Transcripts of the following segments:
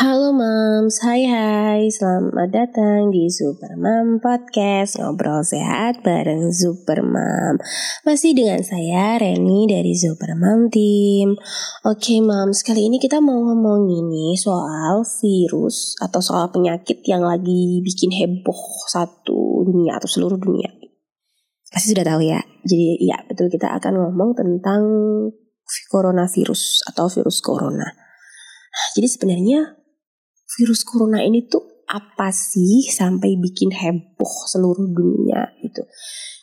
Halo Moms, hai hai, selamat datang di Super Mom Podcast. Ngobrol sehat bareng Super Mom. Masih dengan saya Reni dari Super Mom Team. Oke Moms, kali ini kita mau ngomong ini soal virus Atau soal penyakit yang lagi bikin heboh satu dunia atau seluruh dunia. Pasti sudah tahu ya. Jadi ya betul. Kita akan ngomong tentang coronavirus atau virus corona. Jadi sebenarnya virus corona ini tuh apa sih sampai bikin heboh seluruh dunia gitu.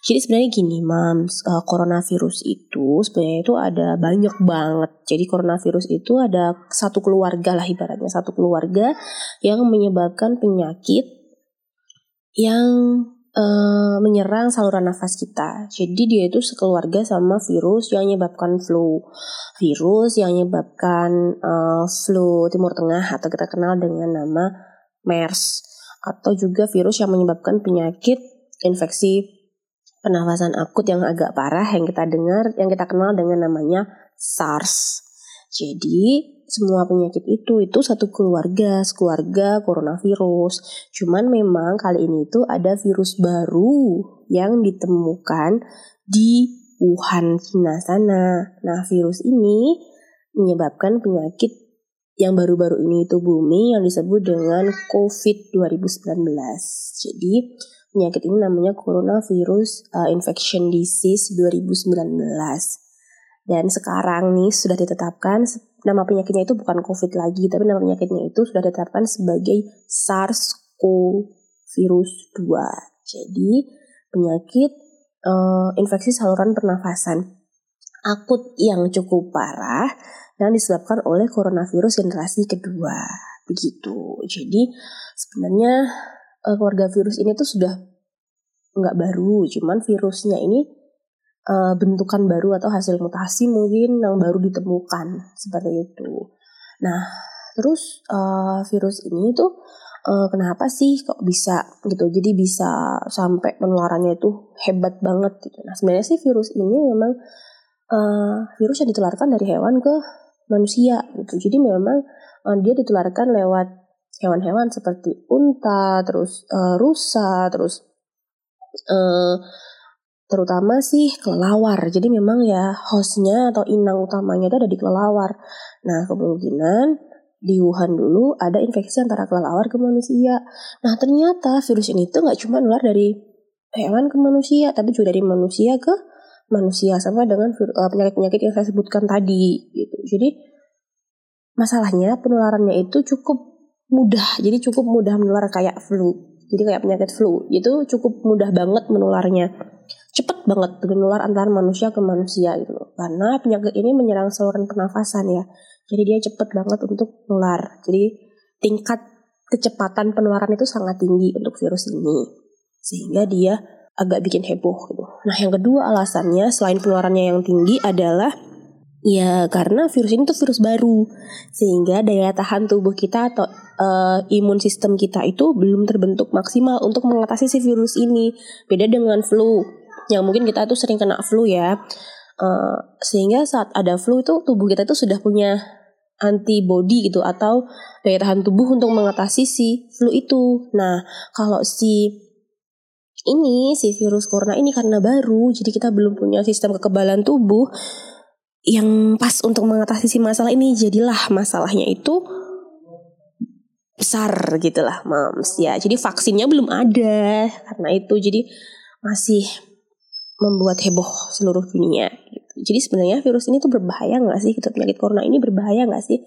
Jadi sebenarnya gini, mams, uh, coronavirus itu sebenarnya itu ada banyak banget. Jadi coronavirus itu ada satu keluarga lah ibaratnya satu keluarga yang menyebabkan penyakit yang uh, menyerang saluran nafas kita. Jadi dia itu sekeluarga sama virus yang menyebabkan flu, virus yang menyebabkan uh, flu Timur Tengah atau kita kenal dengan nama MERS atau juga virus yang menyebabkan penyakit infeksi pernafasan akut yang agak parah yang kita dengar yang kita kenal dengan namanya SARS. Jadi semua penyakit itu itu satu keluarga, keluarga coronavirus. Cuman memang kali ini itu ada virus baru yang ditemukan di Wuhan, Cina sana. Nah, virus ini menyebabkan penyakit yang baru-baru ini itu booming yang disebut dengan COVID 2019. Jadi, penyakit ini namanya coronavirus uh, infection disease 2019. Dan sekarang nih sudah ditetapkan nama penyakitnya itu bukan COVID lagi, tapi nama penyakitnya itu sudah ditetapkan sebagai SARS-CoV virus 2. Jadi penyakit uh, infeksi saluran pernafasan akut yang cukup parah yang disebabkan oleh coronavirus generasi kedua. Begitu. Jadi sebenarnya uh, keluarga virus ini tuh sudah nggak baru, cuman virusnya ini uh, bentukan baru atau hasil mutasi mungkin yang baru ditemukan seperti itu. Nah, terus uh, virus ini tuh uh, kenapa sih kok bisa gitu? Jadi bisa sampai penularannya itu hebat banget gitu. Nah, sebenarnya sih virus ini memang uh, virus yang ditularkan dari hewan ke manusia gitu. Jadi memang uh, dia ditularkan lewat hewan-hewan seperti unta, terus uh, rusa, terus uh, terutama sih kelelawar. Jadi memang ya hostnya atau inang utamanya itu ada di kelelawar. Nah kemungkinan di Wuhan dulu ada infeksi antara kelelawar ke manusia. Nah ternyata virus ini tuh nggak cuma nular dari hewan ke manusia, tapi juga dari manusia ke manusia sama dengan eh, penyakit-penyakit yang saya sebutkan tadi gitu. Jadi masalahnya penularannya itu cukup mudah. Jadi cukup mudah menular kayak flu. Jadi kayak penyakit flu itu cukup mudah banget menularnya cepet banget menular antara manusia ke manusia gitu. Karena penyakit ini menyerang saluran pernafasan ya. Jadi dia cepet banget untuk menular. Jadi tingkat kecepatan penularan itu sangat tinggi untuk virus ini. Sehingga dia agak bikin heboh gitu. Nah yang kedua alasannya selain penularannya yang tinggi adalah Ya karena virus ini tuh virus baru Sehingga daya tahan tubuh kita atau uh, imun sistem kita itu belum terbentuk maksimal untuk mengatasi si virus ini Beda dengan flu yang mungkin kita tuh sering kena flu ya. Uh, sehingga saat ada flu itu tubuh kita tuh sudah punya antibody gitu atau daya tahan tubuh untuk mengatasi si flu itu. Nah, kalau si ini si virus corona ini karena baru, jadi kita belum punya sistem kekebalan tubuh yang pas untuk mengatasi si masalah ini. Jadilah masalahnya itu besar gitulah, mams ya. Jadi vaksinnya belum ada karena itu. Jadi masih membuat heboh seluruh dunia. Gitu. Jadi sebenarnya virus ini tuh berbahaya nggak sih? Gitu penyakit corona ini berbahaya nggak sih?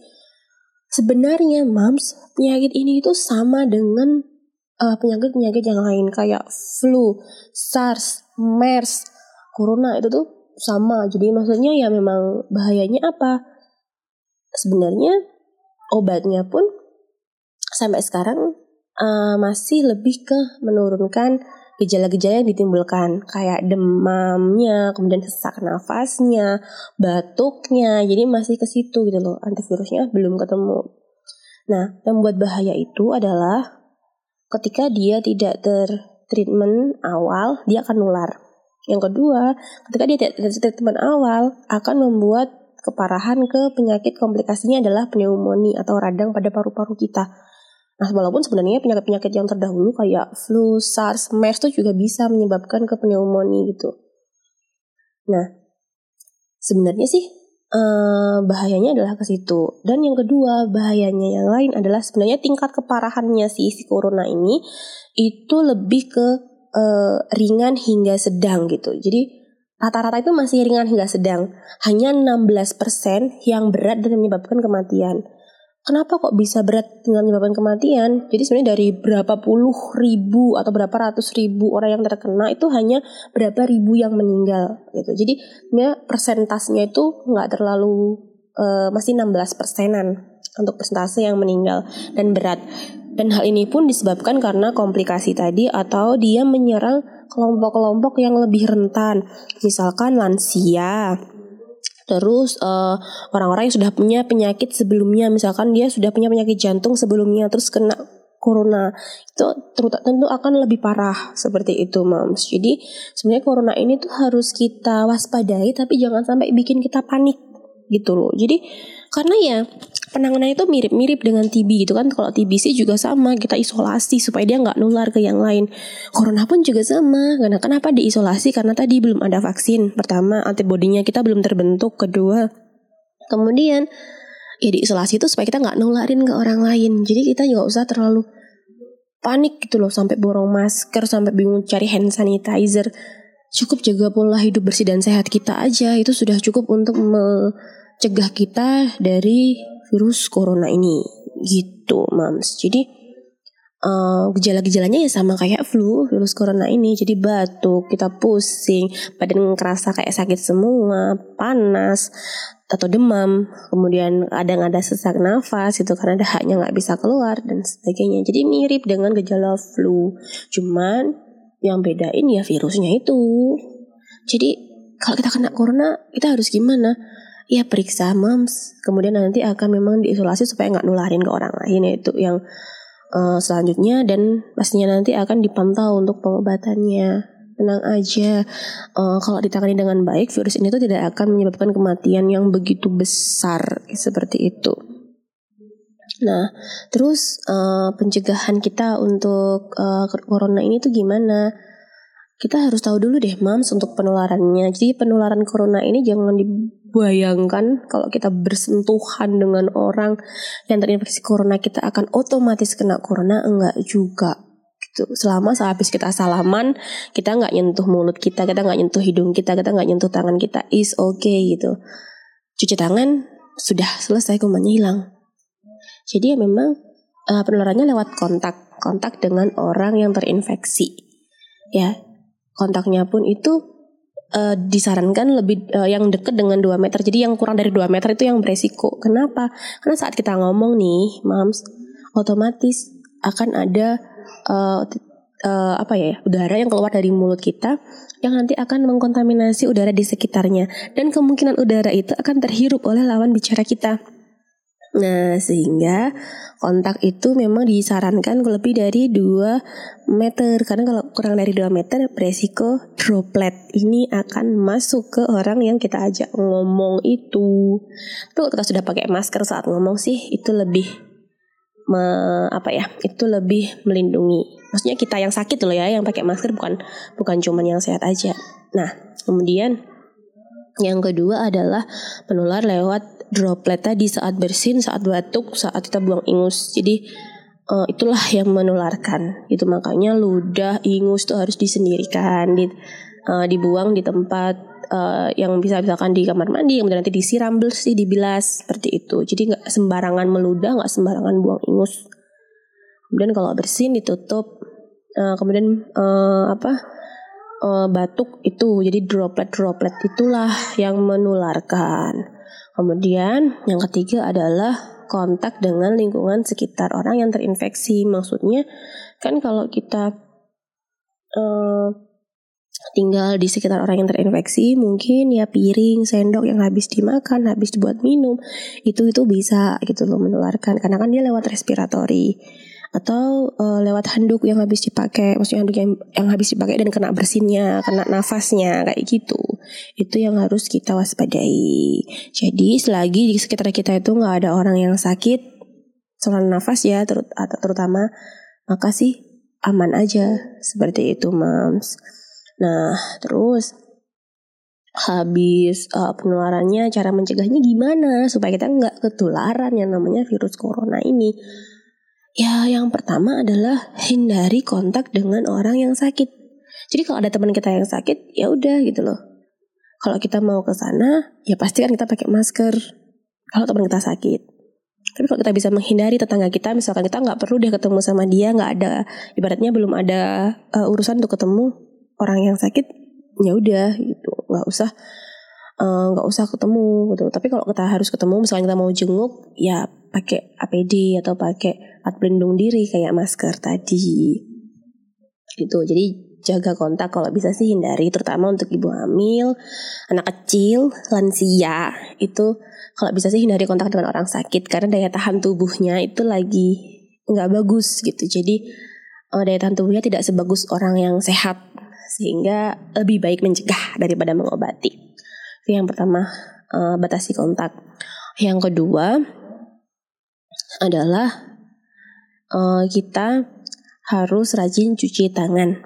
Sebenarnya, mams, penyakit ini itu sama dengan uh, penyakit-penyakit yang lain kayak flu, SARS, MERS, corona itu tuh sama. Jadi maksudnya ya memang bahayanya apa? Sebenarnya obatnya pun sampai sekarang uh, masih lebih ke menurunkan gejala-gejala yang ditimbulkan kayak demamnya, kemudian sesak nafasnya, batuknya. Jadi masih ke situ gitu loh. Antivirusnya belum ketemu. Nah, yang membuat bahaya itu adalah ketika dia tidak tertreatment awal, dia akan nular. Yang kedua, ketika dia tidak tertreatment awal, akan membuat keparahan ke penyakit komplikasinya adalah pneumonia atau radang pada paru-paru kita. Nah, walaupun sebenarnya penyakit-penyakit yang terdahulu kayak flu, SARS, MERS itu juga bisa menyebabkan ke pneumonia gitu. Nah, sebenarnya sih eh, bahayanya adalah ke situ. Dan yang kedua, bahayanya yang lain adalah sebenarnya tingkat keparahannya si si corona ini itu lebih ke eh, ringan hingga sedang gitu. Jadi rata-rata itu masih ringan hingga sedang. Hanya 16% yang berat dan menyebabkan kematian. Kenapa kok bisa berat dengan menyebabkan kematian? Jadi sebenarnya dari berapa puluh ribu atau berapa ratus ribu orang yang terkena itu hanya berapa ribu yang meninggal gitu. Jadi sebenarnya persentasenya itu nggak terlalu uh, masih 16 persenan untuk persentase yang meninggal dan berat. Dan hal ini pun disebabkan karena komplikasi tadi atau dia menyerang kelompok-kelompok yang lebih rentan, misalkan lansia, Terus eh, orang-orang yang sudah punya penyakit sebelumnya, misalkan dia sudah punya penyakit jantung sebelumnya, terus kena corona itu tentu akan lebih parah seperti itu, moms. Jadi sebenarnya corona ini tuh harus kita waspadai, tapi jangan sampai bikin kita panik gitu loh. Jadi karena ya penanganan itu mirip-mirip dengan TB gitu kan. Kalau TBC juga sama kita isolasi supaya dia nggak nular ke yang lain. Corona pun juga sama karena kenapa diisolasi? Karena tadi belum ada vaksin. Pertama antibodinya kita belum terbentuk. Kedua kemudian ya diisolasi itu supaya kita nggak nularin ke orang lain. Jadi kita nggak usah terlalu panik gitu loh. Sampai borong masker sampai bingung cari hand sanitizer cukup jaga pola hidup bersih dan sehat kita aja. Itu sudah cukup untuk mencegah kita dari virus corona ini. Gitu mams. Jadi uh, gejala-gejalanya ya sama kayak flu virus corona ini. Jadi batuk kita pusing badan ngerasa kayak sakit semua panas atau demam. Kemudian kadang ada sesak nafas itu karena dahaknya nggak bisa keluar dan sebagainya. Jadi mirip dengan gejala flu. Cuman yang bedain ya virusnya itu. Jadi kalau kita kena corona kita harus gimana? Ya periksa moms kemudian nanti akan memang diisolasi supaya nggak nularin ke orang lain yaitu yang uh, selanjutnya. Dan pastinya nanti akan dipantau untuk pengobatannya. Tenang aja. Uh, kalau ditangani dengan baik virus ini tuh tidak akan menyebabkan kematian yang begitu besar. Seperti itu Nah, terus uh, pencegahan kita untuk uh, corona ini tuh gimana? Kita harus tahu dulu deh, Mams, untuk penularannya. Jadi penularan corona ini jangan di bayangkan kalau kita bersentuhan dengan orang yang terinfeksi corona kita akan otomatis kena corona. Enggak juga. Gitu. Selama sehabis kita salaman kita nggak nyentuh mulut kita kita nggak nyentuh hidung kita kita nggak nyentuh tangan kita is okay gitu. Cuci tangan sudah selesai kumannya hilang jadi ya memang uh, penularannya lewat kontak kontak dengan orang yang terinfeksi ya kontaknya pun itu uh, disarankan lebih uh, yang dekat dengan 2 meter. Jadi yang kurang dari 2 meter itu yang beresiko. Kenapa? Karena saat kita ngomong nih, Mams, otomatis akan ada uh, uh, apa ya udara yang keluar dari mulut kita yang nanti akan mengkontaminasi udara di sekitarnya dan kemungkinan udara itu akan terhirup oleh lawan bicara kita. Nah, sehingga kontak itu memang disarankan lebih dari 2 meter karena kalau kurang dari 2 meter beresiko droplet ini akan masuk ke orang yang kita ajak ngomong itu. Tuh kalau sudah pakai masker saat ngomong sih itu lebih me, apa ya? Itu lebih melindungi. Maksudnya kita yang sakit loh ya yang pakai masker bukan bukan cuman yang sehat aja. Nah, kemudian yang kedua adalah penular lewat droplet tadi saat bersin, saat batuk, saat kita buang ingus. Jadi uh, itulah yang menularkan. Itu makanya ludah, ingus itu harus disendirikan, di, uh, dibuang di tempat uh, yang bisa misalkan di kamar mandi, kemudian nanti disiram bersih, dibilas seperti itu. Jadi nggak sembarangan meludah, nggak sembarangan buang ingus. Kemudian kalau bersin ditutup. Uh, kemudian uh, apa? Uh, batuk itu jadi droplet droplet itulah yang menularkan. Kemudian yang ketiga adalah kontak dengan lingkungan sekitar orang yang terinfeksi. Maksudnya kan kalau kita uh, tinggal di sekitar orang yang terinfeksi, mungkin ya piring, sendok yang habis dimakan, habis dibuat minum, itu itu bisa gitu loh menularkan karena kan dia lewat respiratori. Atau uh, lewat handuk yang habis dipakai maksudnya handuk yang yang habis dipakai dan kena bersinnya kena nafasnya kayak gitu. Itu yang harus kita waspadai. Jadi selagi di sekitar kita itu nggak ada orang yang sakit saluran nafas ya terut atau terutama maka sih aman aja. Seperti itu mams. Nah terus habis uh, penularannya cara mencegahnya gimana? Supaya kita nggak ketularan yang namanya virus corona ini Ya, yang pertama adalah hindari kontak dengan orang yang sakit. Jadi kalau ada teman kita yang sakit, ya udah gitu loh. Kalau kita mau ke sana, ya pasti kan kita pakai masker. Kalau teman kita sakit. Tapi kalau kita bisa menghindari tetangga kita, misalkan kita nggak perlu dia ketemu sama dia, nggak ada, ibaratnya belum ada uh, urusan untuk ketemu orang yang sakit, ya udah gitu, nggak usah nggak uh, usah ketemu gitu. Tapi kalau kita harus ketemu, misalnya kita mau jenguk, ya pakai APD atau pakai alat pelindung diri kayak masker tadi. Gitu. Jadi jaga kontak kalau bisa sih hindari, terutama untuk ibu hamil, anak kecil, lansia itu kalau bisa sih hindari kontak dengan orang sakit karena daya tahan tubuhnya itu lagi nggak bagus gitu. Jadi uh, daya tahan tubuhnya tidak sebagus orang yang sehat sehingga lebih baik mencegah daripada mengobati. Itu yang pertama uh, batasi kontak. Yang kedua adalah uh, kita harus rajin cuci tangan.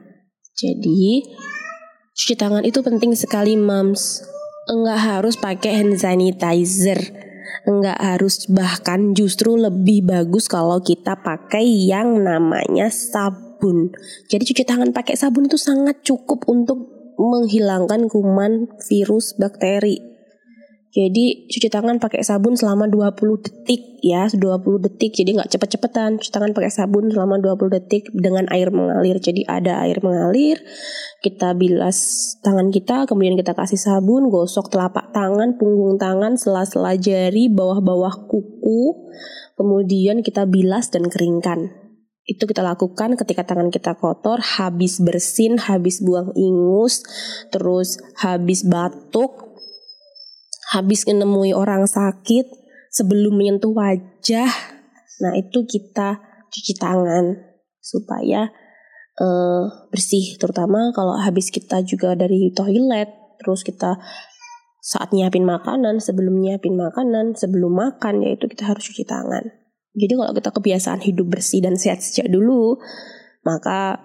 Jadi cuci tangan itu penting sekali, moms. Enggak harus pakai hand sanitizer. Enggak harus bahkan justru lebih bagus kalau kita pakai yang namanya sabun. Jadi cuci tangan pakai sabun itu sangat cukup untuk menghilangkan kuman, virus, bakteri. Jadi cuci tangan pakai sabun selama 20 detik ya, 20 detik. Jadi nggak cepet-cepetan. Cuci tangan pakai sabun selama 20 detik dengan air mengalir. Jadi ada air mengalir, kita bilas tangan kita, kemudian kita kasih sabun, gosok telapak tangan, punggung tangan, sela-sela jari, bawah-bawah kuku. Kemudian kita bilas dan keringkan itu kita lakukan ketika tangan kita kotor, habis bersin, habis buang ingus, terus habis batuk, habis menemui orang sakit, sebelum menyentuh wajah. Nah, itu kita cuci tangan supaya uh, bersih, terutama kalau habis kita juga dari toilet, terus kita saat nyiapin makanan, sebelum nyiapin makanan, sebelum makan, yaitu kita harus cuci tangan. Jadi kalau kita kebiasaan hidup bersih dan sehat sejak dulu, maka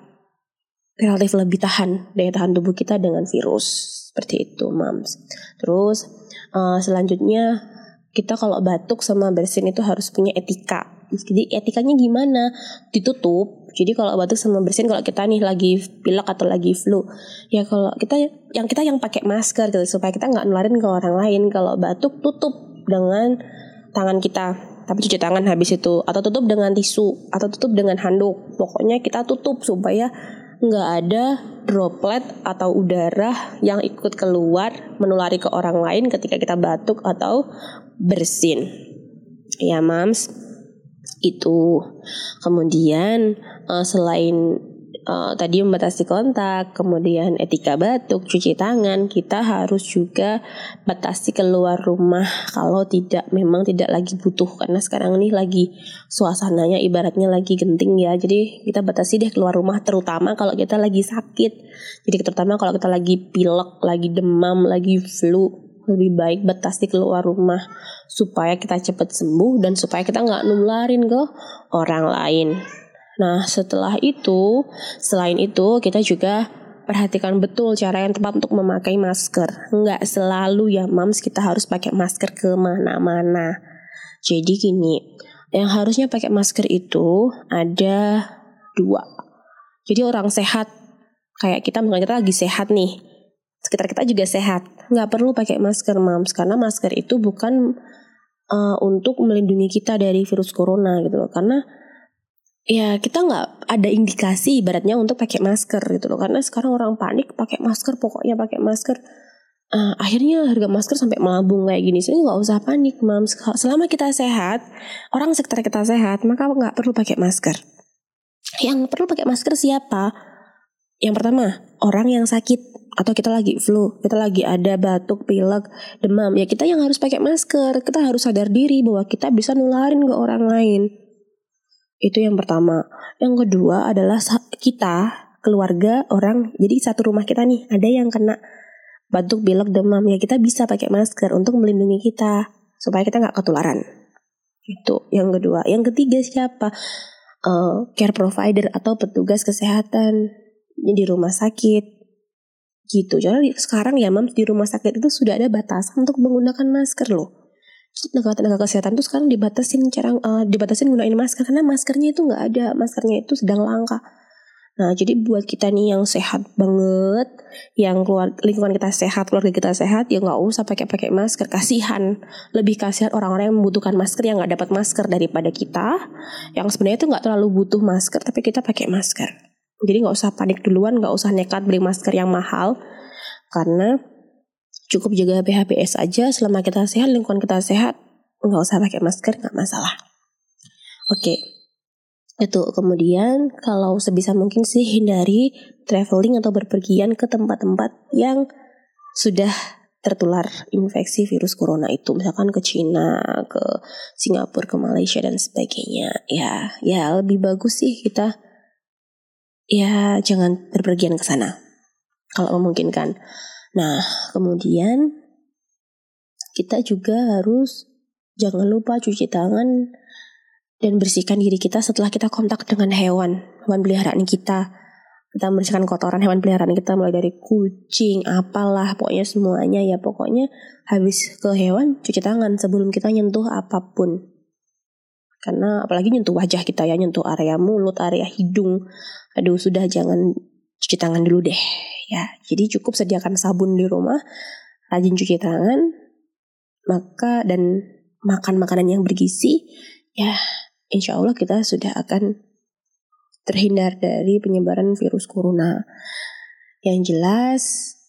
relatif lebih tahan daya tahan tubuh kita dengan virus seperti itu, mams. Terus uh, selanjutnya kita kalau batuk sama bersin itu harus punya etika. Jadi etikanya gimana? Ditutup. Jadi kalau batuk sama bersin kalau kita nih lagi pilek atau lagi flu, ya kalau kita yang kita yang pakai masker gitu supaya kita nggak nularin ke orang lain. Kalau batuk tutup dengan tangan kita tapi cuci tangan habis itu. Atau tutup dengan tisu. Atau tutup dengan handuk. Pokoknya kita tutup supaya nggak ada droplet atau udara yang ikut keluar menulari ke orang lain ketika kita batuk atau bersin. Ya mams. Itu. Kemudian uh, selain uh, tadi membatasi kontak, kemudian etika batuk, cuci tangan, kita harus juga batasi keluar rumah kalau tidak memang tidak lagi butuh karena sekarang ini lagi suasananya ibaratnya lagi genting ya. Jadi kita batasi deh keluar rumah terutama kalau kita lagi sakit. Jadi terutama kalau kita lagi pilek, lagi demam, lagi flu, lebih baik batasi keluar rumah supaya kita cepat sembuh dan supaya kita nggak nularin ke orang lain. Nah, setelah itu, selain itu kita juga perhatikan betul cara yang tepat untuk memakai masker. Enggak selalu ya, mams kita harus pakai masker ke mana-mana. Jadi gini, yang harusnya pakai masker itu ada dua. Jadi orang sehat, kayak kita misalnya kita lagi sehat nih, sekitar kita juga sehat. Nggak perlu pakai masker, mams, karena masker itu bukan uh, untuk melindungi kita dari virus corona gitu loh. Karena ya kita nggak ada indikasi ibaratnya untuk pakai masker gitu loh. Karena sekarang orang panik pakai masker pokoknya pakai masker. Uh, akhirnya harga masker sampai melambung kayak gini. Sih nggak usah panik mam. Selama kita sehat orang sekitar kita sehat maka nggak perlu pakai masker. Yang perlu pakai masker siapa? Yang pertama orang yang sakit atau kita lagi flu, kita lagi ada batuk, pilek, demam, ya kita yang harus pakai masker. Kita harus sadar diri bahwa kita bisa nularin ke orang lain. Itu yang pertama. Yang kedua adalah kita, keluarga, orang, jadi satu rumah kita nih, ada yang kena batuk, pilek, demam, ya kita bisa pakai masker untuk melindungi kita supaya kita nggak ketularan. Itu yang kedua. Yang ketiga siapa? Uh, care provider atau petugas kesehatan di rumah sakit gitu. Jadi sekarang ya mam di rumah sakit itu sudah ada batasan untuk menggunakan masker loh tenaga-tenaga kesehatan tuh sekarang dibatasin cara uh, dibatasin gunain masker karena maskernya itu nggak ada maskernya itu sedang langka. Nah jadi buat kita nih yang sehat banget yang keluar lingkungan kita sehat keluarga kita sehat ya nggak usah pakai pakai masker. Kasihan lebih kasihan orang-orang yang membutuhkan masker yang nggak dapat masker daripada kita yang sebenarnya itu nggak terlalu butuh masker tapi kita pakai masker. Jadi nggak usah panik duluan nggak usah nekat beli masker yang mahal karena cukup jaga PHPS aja selama kita sehat lingkungan kita sehat nggak usah pakai masker nggak masalah oke okay. itu kemudian kalau sebisa mungkin sih hindari traveling atau berpergian ke tempat-tempat yang sudah tertular infeksi virus corona itu misalkan ke Cina, ke Singapura, ke Malaysia dan sebagainya. Ya, ya lebih bagus sih kita ya jangan berpergian ke sana kalau memungkinkan. Nah, kemudian kita juga harus jangan lupa cuci tangan dan bersihkan diri kita setelah kita kontak dengan hewan, hewan peliharaan kita. Kita membersihkan kotoran hewan peliharaan kita mulai dari kucing, apalah, pokoknya semuanya ya pokoknya habis ke hewan cuci tangan sebelum kita nyentuh apa pun. Karena apalagi nyentuh wajah kita ya, nyentuh area mulut, area hidung. Aduh, sudah jangan cuci tangan dulu deh ya. Jadi cukup sediakan sabun di rumah, rajin cuci tangan, maka dan makan makanan yang bergizi, ya insya Allah kita sudah akan terhindar dari penyebaran virus corona. Yang jelas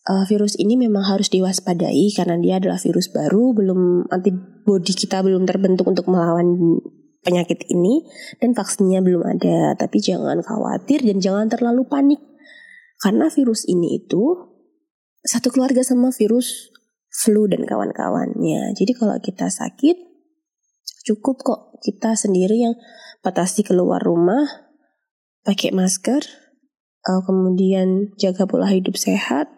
uh, virus ini memang harus diwaspadai karena dia adalah virus baru, belum antibodi kita belum terbentuk untuk melawan penyakit ini dan vaksinnya belum ada. Tapi jangan khawatir dan jangan terlalu panik karena virus ini itu satu keluarga sama virus flu dan kawan-kawannya. Jadi kalau kita sakit, cukup kok kita sendiri yang batasi keluar rumah, pakai masker, eh, kemudian jaga pola hidup sehat,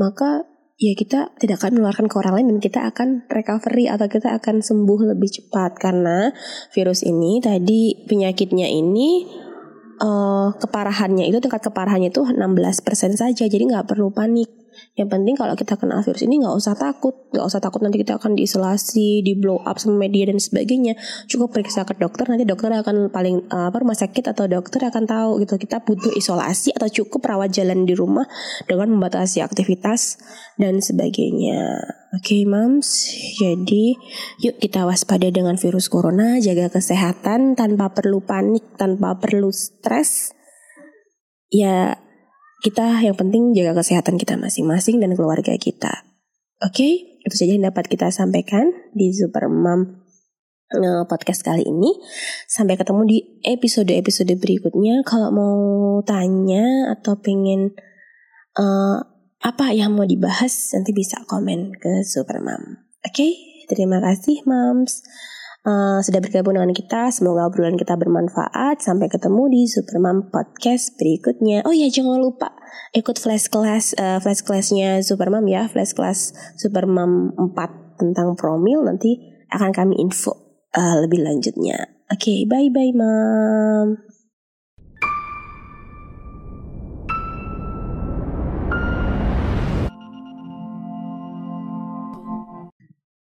maka ya kita tidak akan menularkan ke orang lain dan kita akan recovery atau kita akan sembuh lebih cepat karena virus ini tadi penyakitnya ini uh, keparahannya. Itu tingkat keparahannya itu 16% saja. Jadi nggak perlu panik yang penting kalau kita kena virus ini nggak usah takut. Nggak usah takut nanti kita akan diisolasi di blow up sama media dan sebagainya. Cukup periksa ke dokter nanti dokter akan paling uh, apa rumah sakit atau dokter akan tahu gitu. Kita butuh isolasi atau cukup rawat jalan di rumah dengan membatasi aktivitas dan sebagainya. Oke okay, moms jadi yuk kita waspada dengan virus corona jaga kesehatan tanpa perlu panik tanpa perlu stres. Ya kita yang penting jaga kesehatan kita masing-masing dan keluarga kita. Oke, okay? itu saja yang dapat kita sampaikan di Super Mom eh, podcast kali ini. Sampai ketemu di episode-episode berikutnya. Kalau mau tanya atau pengen uh, apa yang mau dibahas, nanti bisa komen ke Super Mom. Oke, okay? terima kasih moms uh, sudah bergabung dengan kita. Semoga obrolan kita bermanfaat. Sampai ketemu di Supermam Podcast berikutnya. Oh ya jangan lupa ikut flash class uh, flash classnya Supermam ya, flash class Supermam 4 tentang promil nanti akan kami info uh, lebih lanjutnya. Oke, okay, bye bye mam.